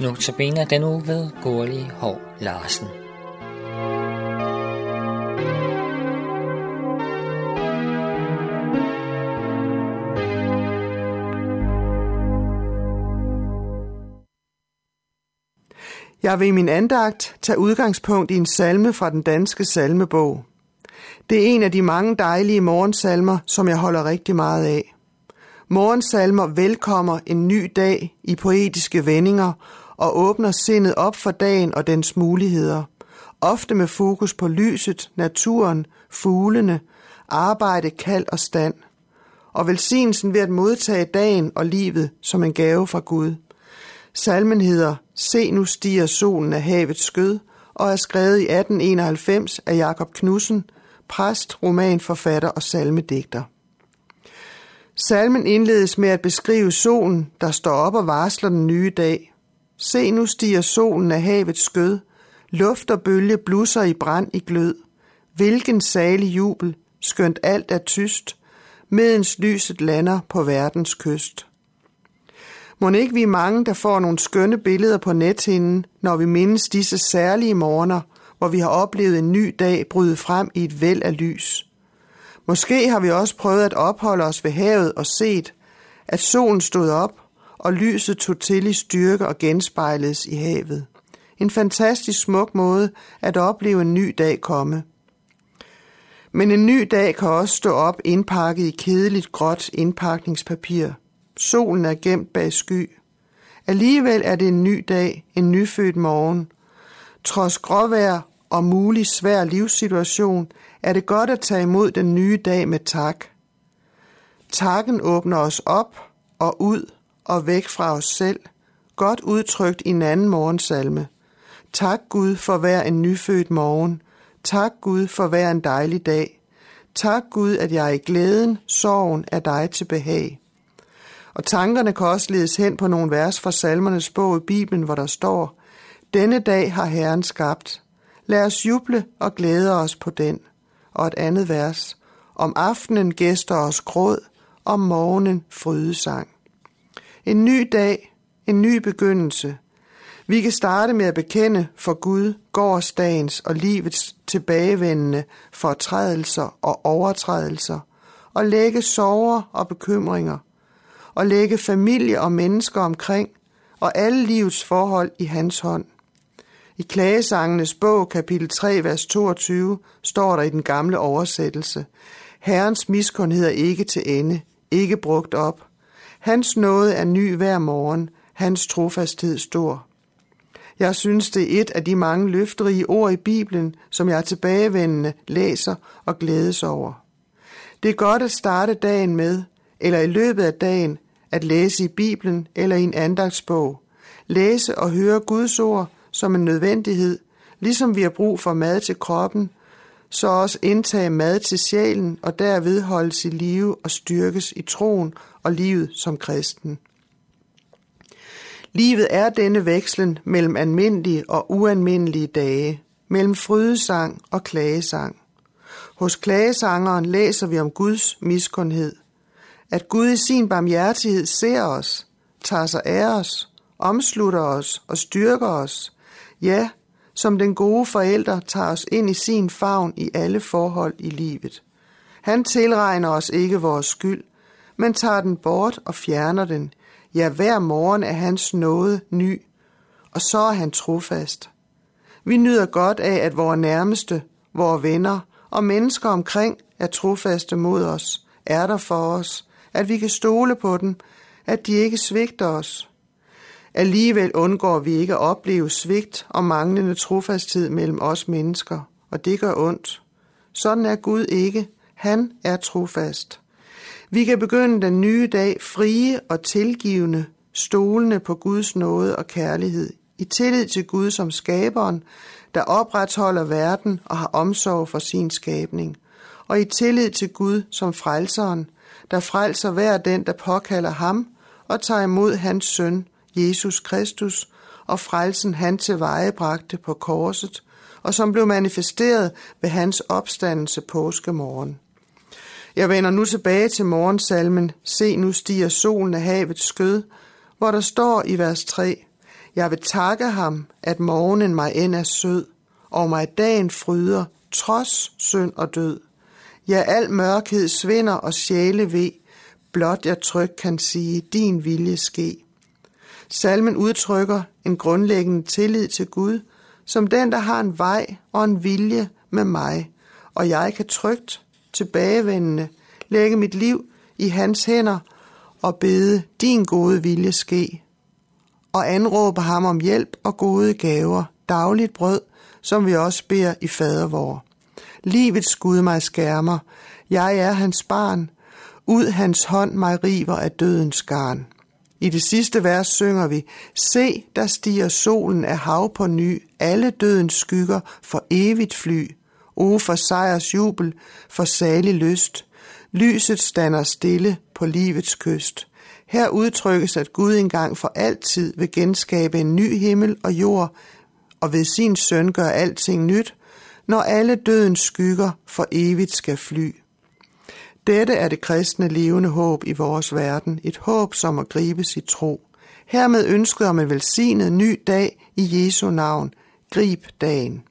Notabene den uge ved Gurli Hov Larsen. Jeg vil i min andagt tage udgangspunkt i en salme fra den danske salmebog. Det er en af de mange dejlige morgensalmer, som jeg holder rigtig meget af. Morgensalmer velkommer en ny dag i poetiske vendinger og åbner sindet op for dagen og dens muligheder. Ofte med fokus på lyset, naturen, fuglene, arbejde, kald og stand. Og velsignelsen ved at modtage dagen og livet som en gave fra Gud. Salmen hedder Se nu stiger solen af havets skød og er skrevet i 1891 af Jakob Knudsen, præst, romanforfatter og salmedigter. Salmen indledes med at beskrive solen, der står op og varsler den nye dag. Se nu stiger solen af havets skød, luft og bølge blusser i brand i glød. Hvilken salig jubel, skønt alt er tyst, medens lyset lander på verdens kyst. Må ikke vi mange, der får nogle skønne billeder på nethinden, når vi mindes disse særlige morgener, hvor vi har oplevet en ny dag bryde frem i et væld af lys. Måske har vi også prøvet at opholde os ved havet og set, at solen stod op, og lyset tog til i styrke og genspejledes i havet. En fantastisk smuk måde at opleve en ny dag komme. Men en ny dag kan også stå op indpakket i kedeligt gråt indpakningspapir. Solen er gemt bag sky. Alligevel er det en ny dag, en nyfødt morgen. Trods gråvejr og mulig svær livssituation, er det godt at tage imod den nye dag med tak. Takken åbner os op og ud og væk fra os selv, godt udtrykt i en anden morgensalme. Tak Gud for hver en nyfødt morgen. Tak Gud for hver en dejlig dag. Tak Gud, at jeg i glæden, sorgen er dig til behag. Og tankerne kan også ledes hen på nogle vers fra salmernes bog i Bibelen, hvor der står, Denne dag har Herren skabt. Lad os juble og glæde os på den. Og et andet vers. Om aftenen gæster os gråd, om morgenen frydesang. En ny dag, en ny begyndelse. Vi kan starte med at bekende for Gud gårdsdagens og livets tilbagevendende fortrædelser og overtrædelser, og lægge sorger og bekymringer, og lægge familie og mennesker omkring, og alle livets forhold i hans hånd. I Klagesangenes bog, kapitel 3, vers 22, står der i den gamle oversættelse, Herrens miskundhed er ikke til ende, ikke brugt op. Hans nåde er ny hver morgen, hans trofasthed stor. Jeg synes, det er et af de mange løfterige ord i Bibelen, som jeg tilbagevendende læser og glædes over. Det er godt at starte dagen med, eller i løbet af dagen, at læse i Bibelen eller i en andagsbog. Læse og høre Guds ord som en nødvendighed, ligesom vi har brug for mad til kroppen, så også indtage mad til sjælen og derved holdes i live og styrkes i troen og livet som kristen. Livet er denne vekslen mellem almindelige og ualmindelige dage, mellem frydesang og klagesang. Hos klagesangeren læser vi om Guds miskundhed. At Gud i sin barmhjertighed ser os, tager sig af os, omslutter os og styrker os. Ja, som den gode forælder tager os ind i sin favn i alle forhold i livet. Han tilregner os ikke vores skyld, men tager den bort og fjerner den. Ja, hver morgen er hans nåde ny, og så er han trofast. Vi nyder godt af, at vores nærmeste, vores venner og mennesker omkring er trofaste mod os, er der for os, at vi kan stole på dem, at de ikke svigter os. Alligevel undgår vi ikke at opleve svigt og manglende trofasthed mellem os mennesker, og det gør ondt. Sådan er Gud ikke. Han er trofast. Vi kan begynde den nye dag frie og tilgivende, stolende på Guds nåde og kærlighed, i tillid til Gud som skaberen, der opretholder verden og har omsorg for sin skabning, og i tillid til Gud som frelseren, der frelser hver den, der påkalder ham og tager imod hans søn, Jesus Kristus, og frelsen han tilvejebragte på korset, og som blev manifesteret ved hans opstandelse påskemorgen. Jeg vender nu tilbage til morgensalmen, Se nu stiger solen af havets skød, hvor der står i vers 3, Jeg vil takke ham, at morgenen mig end er sød, og mig dagen fryder, trods synd og død. Ja, al mørkhed svinder og sjæle ved, blot jeg tryg kan sige, din vilje ske. Salmen udtrykker en grundlæggende tillid til Gud, som den, der har en vej og en vilje med mig, og jeg kan trygt tilbagevendende lægge mit liv i hans hænder og bede din gode vilje ske, og anråbe ham om hjælp og gode gaver, dagligt brød, som vi også beder i fadervor. Livets Gud mig skærmer, jeg er hans barn, ud hans hånd mig river af dødens garn. I det sidste vers synger vi, Se, der stiger solen af hav på ny, alle dødens skygger for evigt fly. O for sejrs jubel, for salig lyst. Lyset stander stille på livets kyst. Her udtrykkes, at Gud engang for altid vil genskabe en ny himmel og jord, og ved sin søn gør alting nyt, når alle dødens skygger for evigt skal fly. Dette er det kristne levende håb i vores verden, et håb, som at gribes i tro. Hermed ønsket om en velsignet ny dag i Jesu navn. Grib dagen.